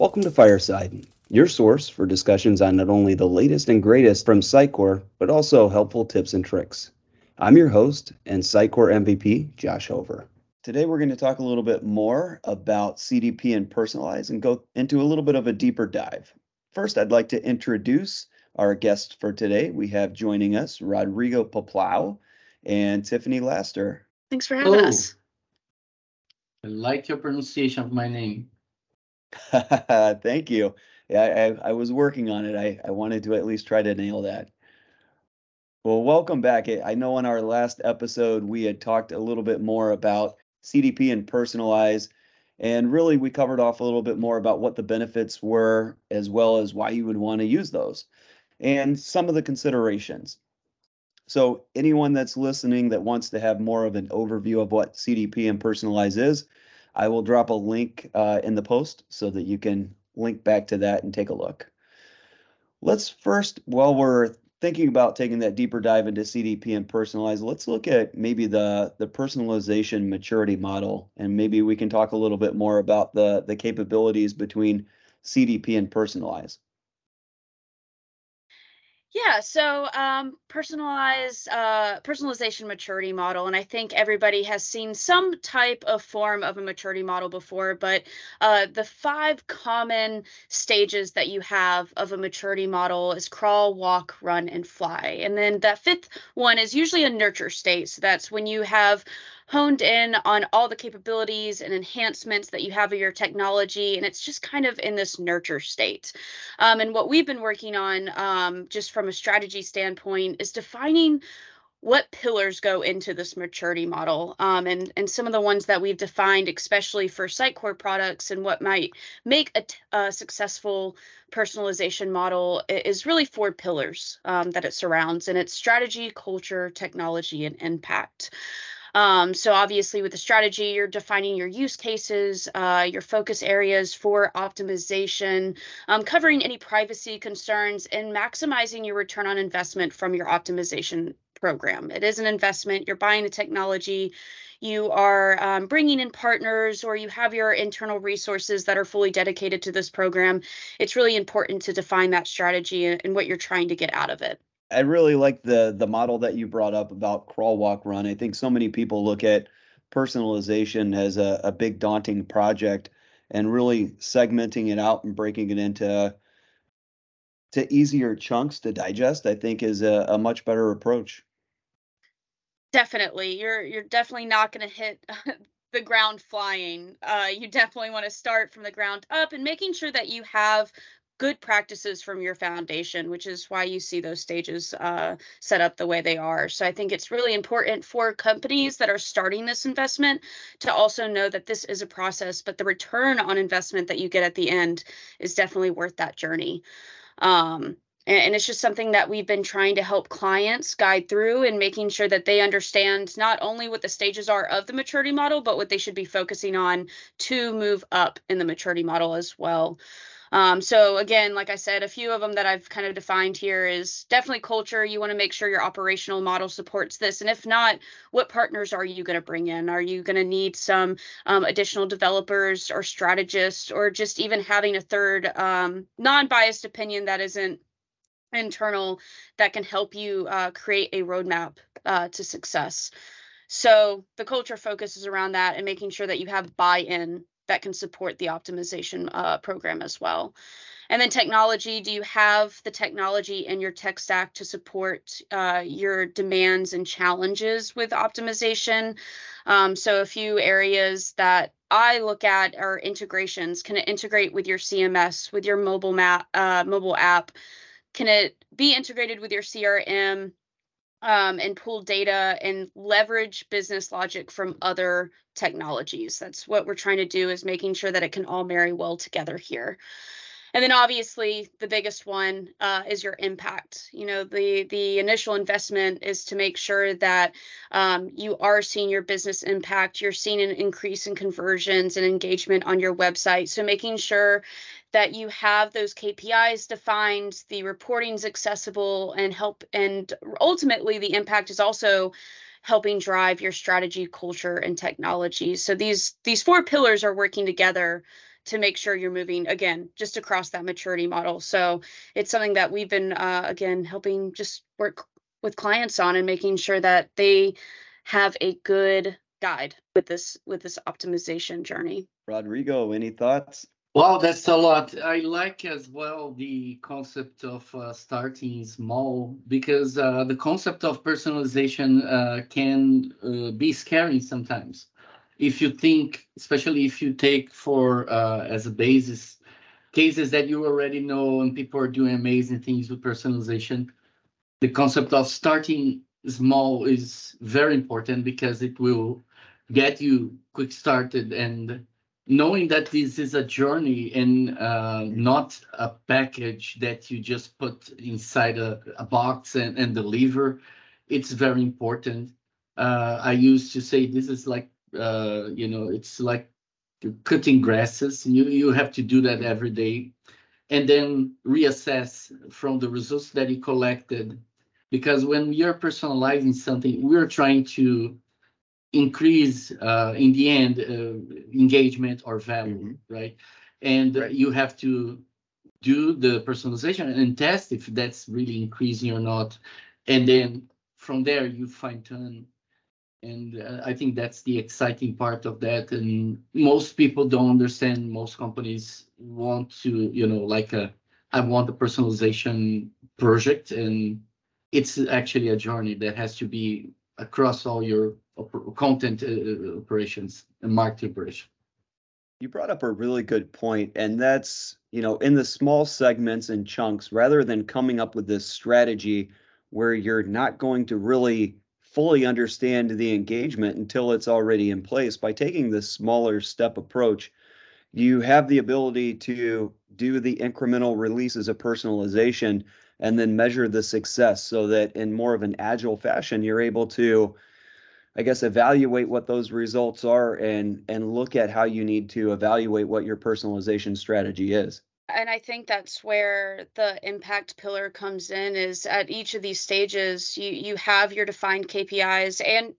Welcome to Fireside, your source for discussions on not only the latest and greatest from Sitecore, but also helpful tips and tricks. I'm your host and Sitecore MVP, Josh Hover. Today, we're going to talk a little bit more about CDP and personalize and go into a little bit of a deeper dive. First, I'd like to introduce our guests for today. We have joining us Rodrigo Peplau and Tiffany Laster. Thanks for having us. I like your pronunciation of my name. Thank you. Yeah, I, I, was working on it. I, I wanted to at least try to nail that. Well, welcome back. I know in our last episode we had talked a little bit more about CDP and personalize, and really we covered off a little bit more about what the benefits were as well as why you would want to use those and some of the considerations. So, anyone that's listening that wants to have more of an overview of what CDP and personalize is, I will drop a link uh, in the post so that you can link back to that and take a look. Let's first, while we're thinking about taking that deeper dive into CDP and personalize, let's look at maybe the the personalization maturity model, and maybe we can talk a little bit more about the the capabilities between CDP and personalize. Yeah, so um, personalized uh, personalization maturity model, and I think everybody has seen some type of form of a maturity model before. But uh, the five common stages that you have of a maturity model is crawl, walk, run, and fly. And then that fifth one is usually a nurture state. So that's when you have honed in on all the capabilities and enhancements that you have of your technology. And it's just kind of in this nurture state. Um, and what we've been working on, um, just from a strategy standpoint, is defining what pillars go into this maturity model um, and and some of the ones that we've defined especially for sitecore products and what might make a, a successful personalization model is really four pillars um, that it surrounds and it's strategy culture technology and impact um, so obviously with the strategy, you're defining your use cases, uh, your focus areas for optimization, um, covering any privacy concerns and maximizing your return on investment from your optimization program. It is an investment. You're buying the technology. You are um, bringing in partners, or you have your internal resources that are fully dedicated to this program. It's really important to define that strategy and, and what you're trying to get out of it. I really like the the model that you brought up about crawl, walk, run. I think so many people look at personalization as a, a big daunting project and really segmenting it out and breaking it into to easier chunks to digest, I think is a, a much better approach. Definitely. You're you're definitely not going to hit the ground flying. Uh, you definitely want to start from the ground up and making sure that you have good practices from your foundation, which is why you see those stages uh, set up the way they are. So I think it's really important for companies that are starting this investment to also know that this is a process, but the return on investment that you get at the end is definitely worth that journey. Um, and, it's just something that we've been trying to help clients guide through and making sure that they understand not only what the stages are of the maturity model, but what they should be focusing on to move up in the maturity model as well. Um, so again, like I said, a few of them that I've kind of defined here is definitely culture. You want to make sure your operational model supports this, and if not, what partners are you going to bring in? Are you going to need some um, additional developers or strategists, or just even having a third um, non-biased opinion that isn't internal that can help you uh, create a roadmap uh, to success? So the culture focuses around that and making sure that you have buy-in that can support the optimization uh, program as well. And then technology, do you have the technology in your tech stack to support uh, your demands and challenges with optimization? Um, so a few areas that I look at are integrations. Can it integrate with your CMS, with your mobile map, uh, mobile app? Can it be integrated with your CRM? Um, and pull data and leverage business logic from other technologies. That's what we're trying to do is making sure that it can all marry well together here. And then obviously the biggest one uh, is your impact. You know, the the initial investment is to make sure that um, you are seeing your business impact. You're seeing an increase in conversions and engagement on your website. So making sure that you have those KPIs defined, the reporting's accessible, and help. And ultimately, the impact is also helping drive your strategy, culture, and technology. So these these four pillars are working together to make sure you're moving again just across that maturity model. So it's something that we've been uh, again helping just work with clients on and making sure that they have a good guide with this with this optimization journey. Rodrigo, any thoughts? Wow, that's a lot. I like as well the concept of uh, starting small because uh, the concept of personalization uh, can uh, be scary sometimes. If you think, especially if you take for uh, as a basis cases that you already know and people are doing amazing things with personalization, the concept of starting small is very important because it will get you quick started and knowing that this is a journey and uh, not a package that you just put inside a, a box and, and, deliver, it's very important. Uh, I used to say this is like, uh, you know, it's like cutting grasses. You, you have to do that every day and then reassess from the results that you collected. Because when you're personalizing something, we're trying to increase uh, in the end uh, engagement or value, mm-hmm. right? And right. you have to do the personalization and test if that's really increasing or not, and then from there you fine tune. And uh, I think that's the exciting part of that. And most people don't understand. Most companies want to, you know, like a, I want a personalization project, and it's actually a journey that has to be across all your content uh, uh, operations and marketing operations. You brought up a really good point, and that's you know in the small segments and chunks, rather than coming up with this strategy where you're not going to really fully understand the engagement until it's already in place. By taking this smaller step approach, you have the ability to do the incremental releases of personalization and then measure the success so that in more of an agile fashion, you're able to I guess evaluate what those results are and and look at how you need to evaluate what your personalization strategy is. And I think that's where the impact pillar comes in is at each of these stages you you have your defined KPIs and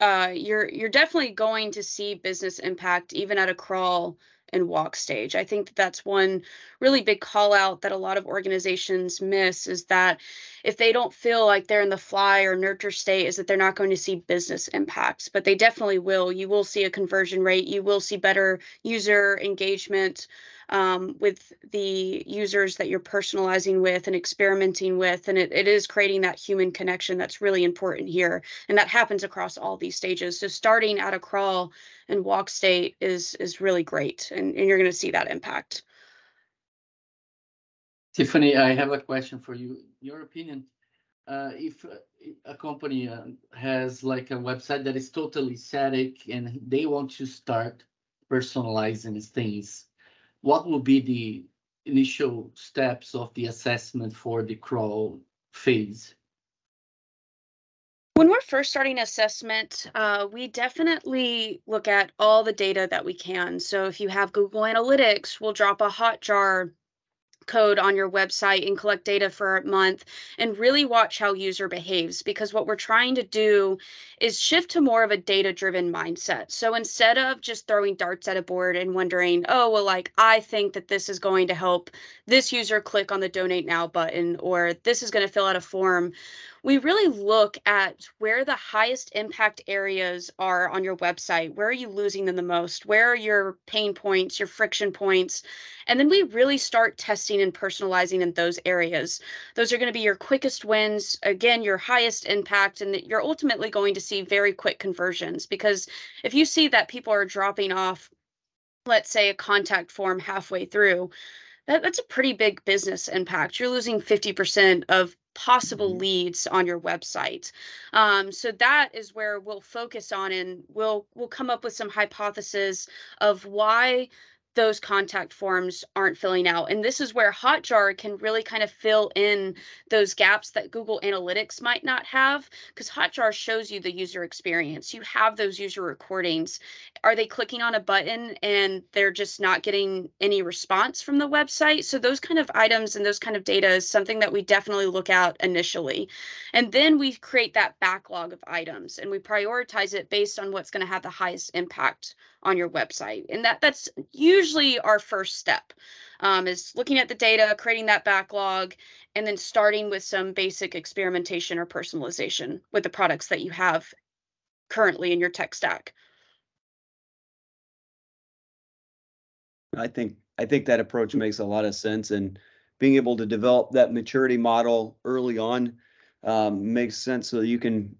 uh, you're you're definitely going to see business impact even at a crawl and walk stage. I think that that's one really big call out that a lot of organizations miss is that if they don't feel like they're in the fly or nurture state is that they're not going to see business impacts, but they definitely will. You will see a conversion rate, you will see better user engagement um, with the users that you're personalizing with and experimenting with. And it, it is creating that human connection that's really important here. And that happens across all these stages. So starting at a crawl and walk state is is really great. And, and you're going to see that impact. Tiffany, I have a question for you. Your opinion, uh, if a company uh, has like a website that is totally static and they want to start personalizing things, what will be the initial steps of the assessment for the crawl phase? When we're first starting assessment, uh, we definitely look at all the data that we can. So if you have Google Analytics, we'll drop a Hotjar code on your website and collect data for a month and really watch how user behaves because what we're trying to do is shift to more of a data driven mindset. So instead of just throwing darts at a board and wondering, oh, well, like I think that this is going to help this user click on the donate now button or this is going to fill out a form, we really look at where the highest impact areas are on your website. Where are you losing them the most? Where are your pain points, your friction points? And then we really start testing and personalizing in those areas. Those are going to be your quickest wins, again, your highest impact, and you're ultimately going to see very quick conversions. Because if you see that people are dropping off, let's say, a contact form halfway through, that, that's a pretty big business impact. You're losing 50% of possible mm-hmm. leads on your website. Um, so that is where we'll focus on and we'll we'll come up with some hypotheses of why those contact forms aren't filling out. And this is where Hotjar can really kind of fill in those gaps that Google Analytics might not have, because Hotjar shows you the user experience. You have those user recordings. Are they clicking on a button and they're just not getting any response from the website? So those kind of items and those kind of data is something that we definitely look at initially. And then we create that backlog of items and we prioritize it based on what's going to have the highest impact on your website. And that that's usually our first step um, is looking at the data, creating that backlog, and then starting with some basic experimentation or personalization with the products that you have currently in your tech stack. I think I think that approach makes a lot of sense, and being able to develop that maturity model early on um, makes sense, so you can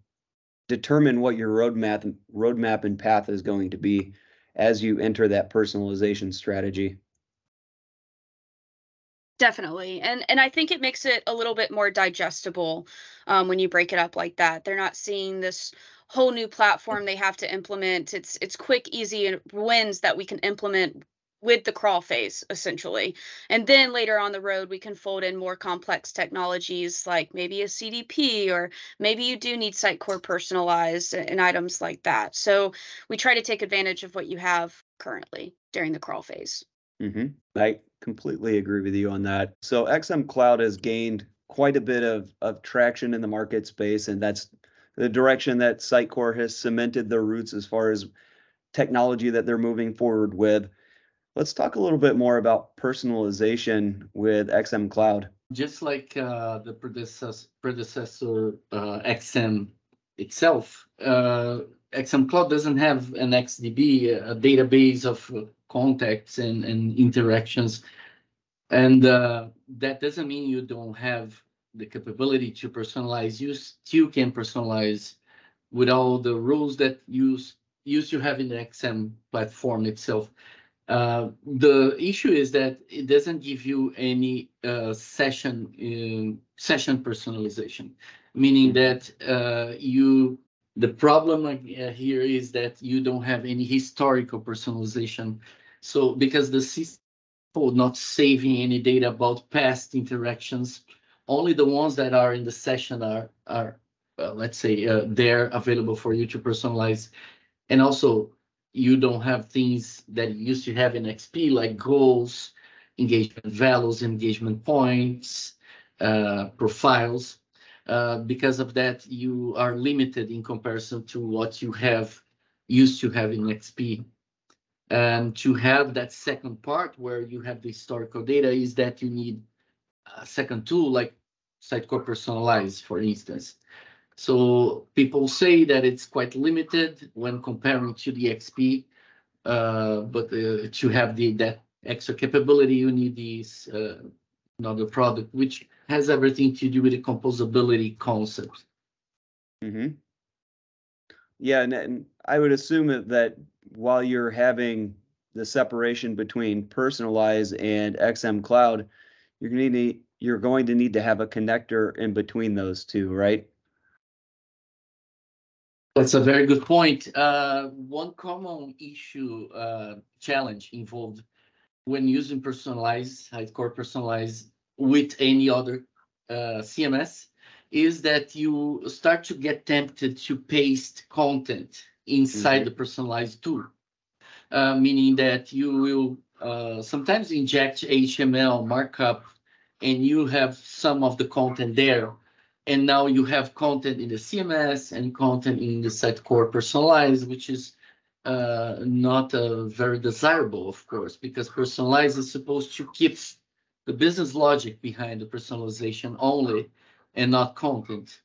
determine what your roadmap roadmap and path is going to be as you enter that personalization strategy. Definitely, and and I think it makes it a little bit more digestible um, when you break it up like that. They're not seeing this whole new platform they have to implement. It's it's quick, easy wins that we can implement with the crawl phase essentially. And then later on the road we can fold in more complex technologies like maybe a cdp or maybe you do need sitecore personalized and items like that. So we try to take advantage of what you have currently during the crawl phase. Mm-hmm. i completely agree with you on that. So xm cloud has gained quite a bit of, of traction in the market space and that's the direction that sitecore has cemented their roots as far as technology that they're moving forward with Let's talk a little bit more about personalization with XM Cloud. Just like uh, the predecessor, predecessor uh, XM itself, uh, XM Cloud doesn't have an XDB, a database of contacts and, and interactions. And uh, that doesn't mean you don't have the capability to personalize. You still can personalize with all the rules that you used to have in the XM platform itself. Uh, the issue is that it doesn't give you any uh, session uh, session personalization, meaning that uh, you the problem uh, here is that you don't have any historical personalization. So because the system not saving any data about past interactions, only the ones that are in the session are are let's say they're available for you to personalize, and also you don't have things that you used to have in XP like goals, engagement values, engagement points, uh, profiles. Uh, because of that, you are limited in comparison to what you have used to have in XP. And to have that second part where you have the historical data is that you need a second tool like Sitecore Personalize, for instance. So people say that it's quite limited when comparing to the XP, uh, but uh, to have the that extra capability, you need this uh, another product, which has everything to do with the composability concept. Mm-hmm. Yeah, and, and I would assume that while you're having the separation between personalize and XM Cloud, you're going to need you're going to need to have a connector in between those two, right? That's a very good point. Uh, one common issue uh, challenge involved when using personalized, Sitecore personalized with any other uh, CMS is that you start to get tempted to paste content inside mm-hmm. the personalized tool, uh, meaning that you will uh, sometimes inject HTML markup and you have some of the content there and now you have content in the CMS and content in the Sitecore personalized, which is uh, not uh, very desirable, of course, because personalized is supposed to keep the business logic behind the personalization only and not content.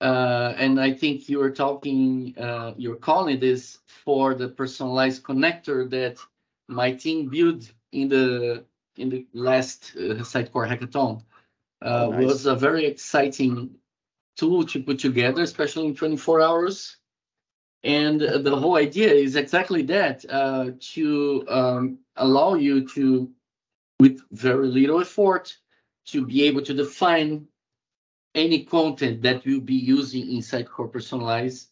Uh, and I think you are talking, uh, you're calling this for the personalized connector that my team built in the in the last uh, Sitecore hackathon uh, oh, nice. was a very exciting tool to put together, especially in 24 hours. And the whole idea is exactly that uh, to um, allow you to, with very little effort, to be able to define any content that you'll be using inside Core Personalize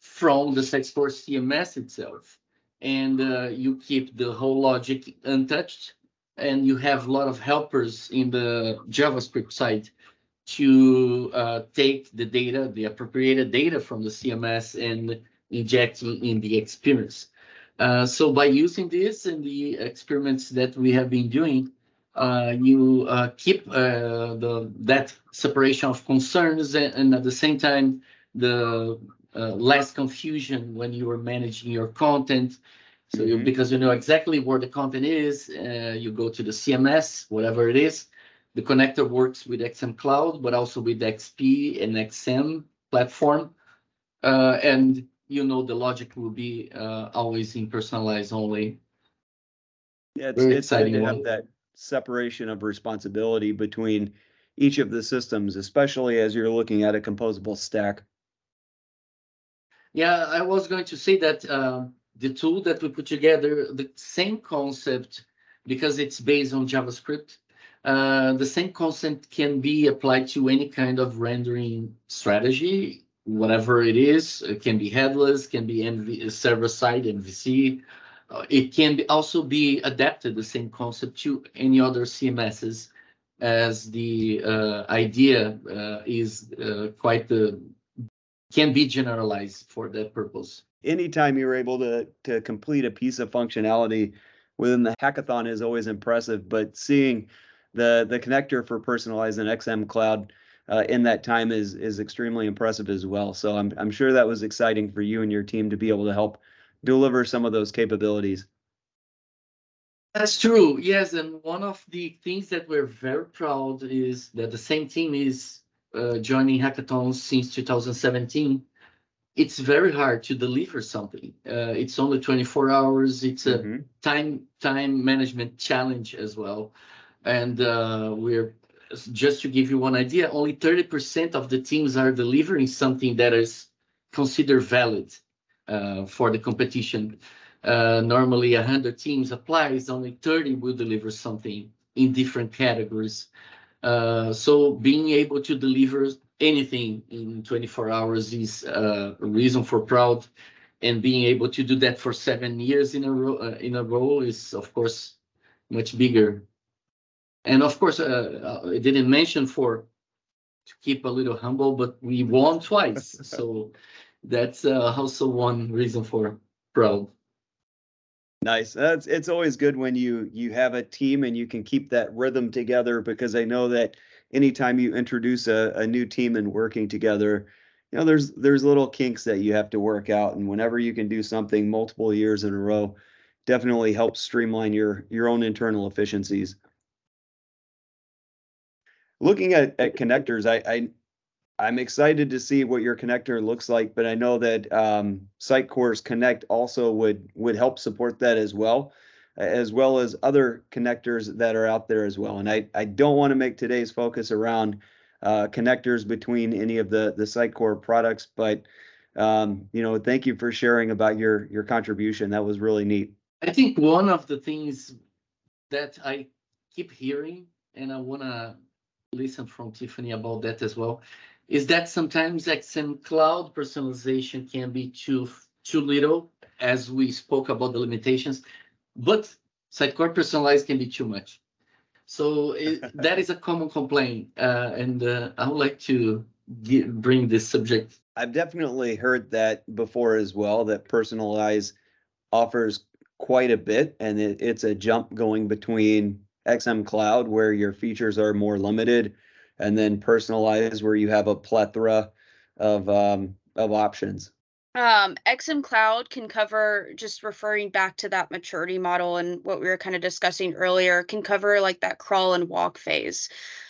from the Sitecore CMS itself. and uh, you keep the whole logic untouched, and you have a lot of helpers in the JavaScript side to uh, take the data, the appropriated data from the CMS and inject in the experience. Uh, so by using this and the experiments that we have been doing, uh, you uh, keep uh, the that separation of concerns and, and, at the same time the uh, less confusion when you are managing your content. So mm-hmm. you, because you know exactly where the content is, uh, you go to the CMS, whatever it is. The connector works with XM Cloud, but also with XP and XM platform, and you know the logic will be always in personalized only. Yeah, it's, Very it's exciting to have that separation of responsibility between each of the systems, especially as you're looking at a composable stack. Yeah, I was going to say that uh, the tool that we put together, the same concept, because it's based on JavaScript, uh, the same concept can be applied to any kind of rendering strategy, whatever it is. It can be headless, can be NV server side MVC, uh, it can be also be adapted, the same concept, to any other CMSs as the uh, idea uh, is uh, quite the can be generalized for that purpose. Anytime you're able to to complete a piece of functionality within the hackathon is always impressive, but seeing the the connector for personalized and XM Cloud uh, in that time is is extremely impressive as well. So I'm I'm sure that was exciting for you and your team to be able to help deliver some of those capabilities. That's true. Yes, and one of the things that we're very proud is that the same team is uh, joining hackathons since 2017. It's very hard to deliver something. Uh, it's only 24 hours. It's a mm-hmm. time time management challenge as well, and uh, we're just to give you one idea. Only 30% of the teams are delivering something that is considered valid uh, for the competition. Uh, normally 100 teams applies, only 30 will deliver something in different categories. Uh, so being able to deliver anything in 24 hours is uh, a reason for proud and being able to do that for seven years in a row uh, in a row is of course much bigger and of course uh, i didn't mention for to keep a little humble but we won twice so that's uh, also one reason for proud. Nice. That's it's always good when you you have a team and you can keep that rhythm together because I know that anytime you introduce a, a new team and working together, you know there's there's little kinks that you have to work out and whenever you can do something multiple years in a row, definitely helps streamline your your own internal efficiencies. Looking at, at connectors, I, I I'm excited to see what your connector looks like, but I know that um, Sitecore's Connect also would would help support that as well, as well as other connectors that are out there as well. And I I don't want to make today's focus around uh, connectors between any of the the Sitecore products, but um, you know, thank you for sharing about your your contribution. That was really neat. I think one of the things that I keep hearing, and I want to listen from Tiffany about that as well, is that sometimes XM Cloud personalization can be too too little, as we spoke about the limitations, but Sitecore personalized can be too much. So it, that is a common complaint, uh, and uh, I would like to get, bring this subject. I've definitely heard that before as well. That personalize offers quite a bit, and it, it's a jump going between XM Cloud, where your features are more limited, and then personalize where you have a plethora of um, of options. Um, XM Cloud can cover just referring back to that maturity model and what we were kind of discussing earlier, can cover like that crawl and walk phase.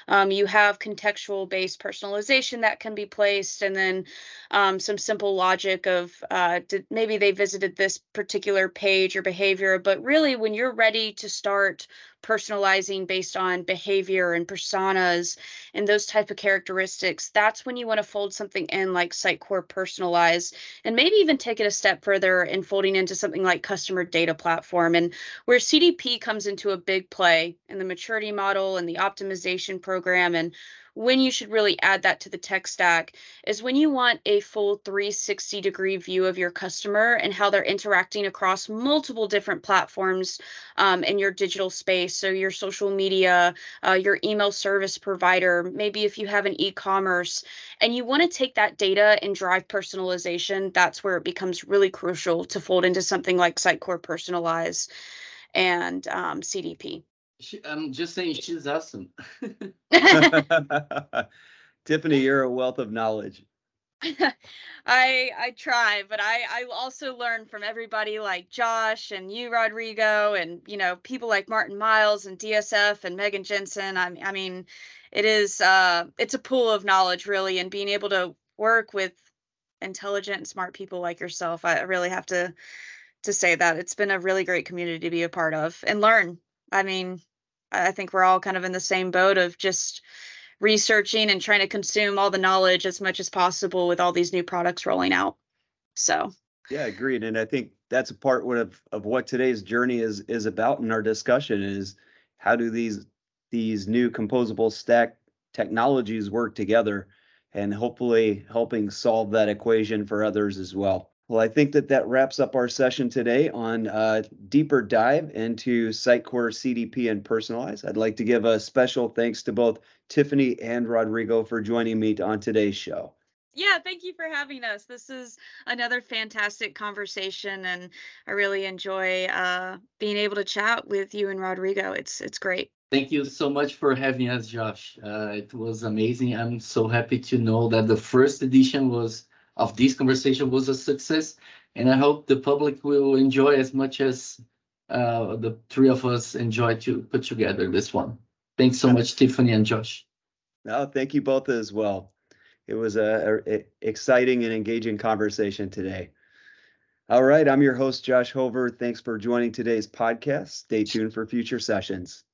Um, you have contextual based personalization that can be placed, and then um, some simple logic of uh, did, maybe they visited this particular page or behavior. But really, when you're ready to start personalizing based on behavior and personas and those type of characteristics that's when you want to fold something in like sitecore personalize and maybe even take it a step further and folding into something like customer data platform and where cdp comes into a big play in the maturity model and the optimization program and when you should really add that to the tech stack is when you want a full 360 degree view of your customer and how they're interacting across multiple different platforms um, in your digital space. So, your social media, uh, your email service provider, maybe if you have an e commerce, and you want to take that data and drive personalization, that's where it becomes really crucial to fold into something like Sitecore Personalize and um, CDP. I'm just saying she's awesome. Tiffany, you're a wealth of knowledge. I I try, but I I also learn from everybody like Josh and you, Rodrigo, and you know people like Martin Miles and DSF and Megan Jensen. I I mean, it is uh it's a pool of knowledge really, and being able to work with intelligent and smart people like yourself, I really have to to say that it's been a really great community to be a part of and learn. I mean, I think we're all kind of in the same boat of just researching and trying to consume all the knowledge as much as possible with all these new products rolling out. So yeah, agreed. And I think that's a part of of what today's journey is is about in our discussion is how do these these new composable stack technologies work together and hopefully helping solve that equation for others as well. Well, I think that that wraps up our session today on uh, deeper dive into Sitecore CDP and Personalize. I'd like to give a special thanks to both Tiffany and Rodrigo for joining me on today's show. Yeah, thank you for having us. This is another fantastic conversation, and I really enjoy uh, being able to chat with you and Rodrigo. It's it's great. Thank you so much for having us, Josh. Uh, it was amazing. I'm so happy to know that the first edition was of this conversation was a success, and I hope the public will enjoy as much as uh, the three of us enjoy to put together this one. Thanks so much, Tiffany and Josh. No, thank you both as well. It was a, exciting and engaging conversation today. All right, I'm your host, Josh Hover. Thanks for joining today's podcast. Stay tuned for future sessions.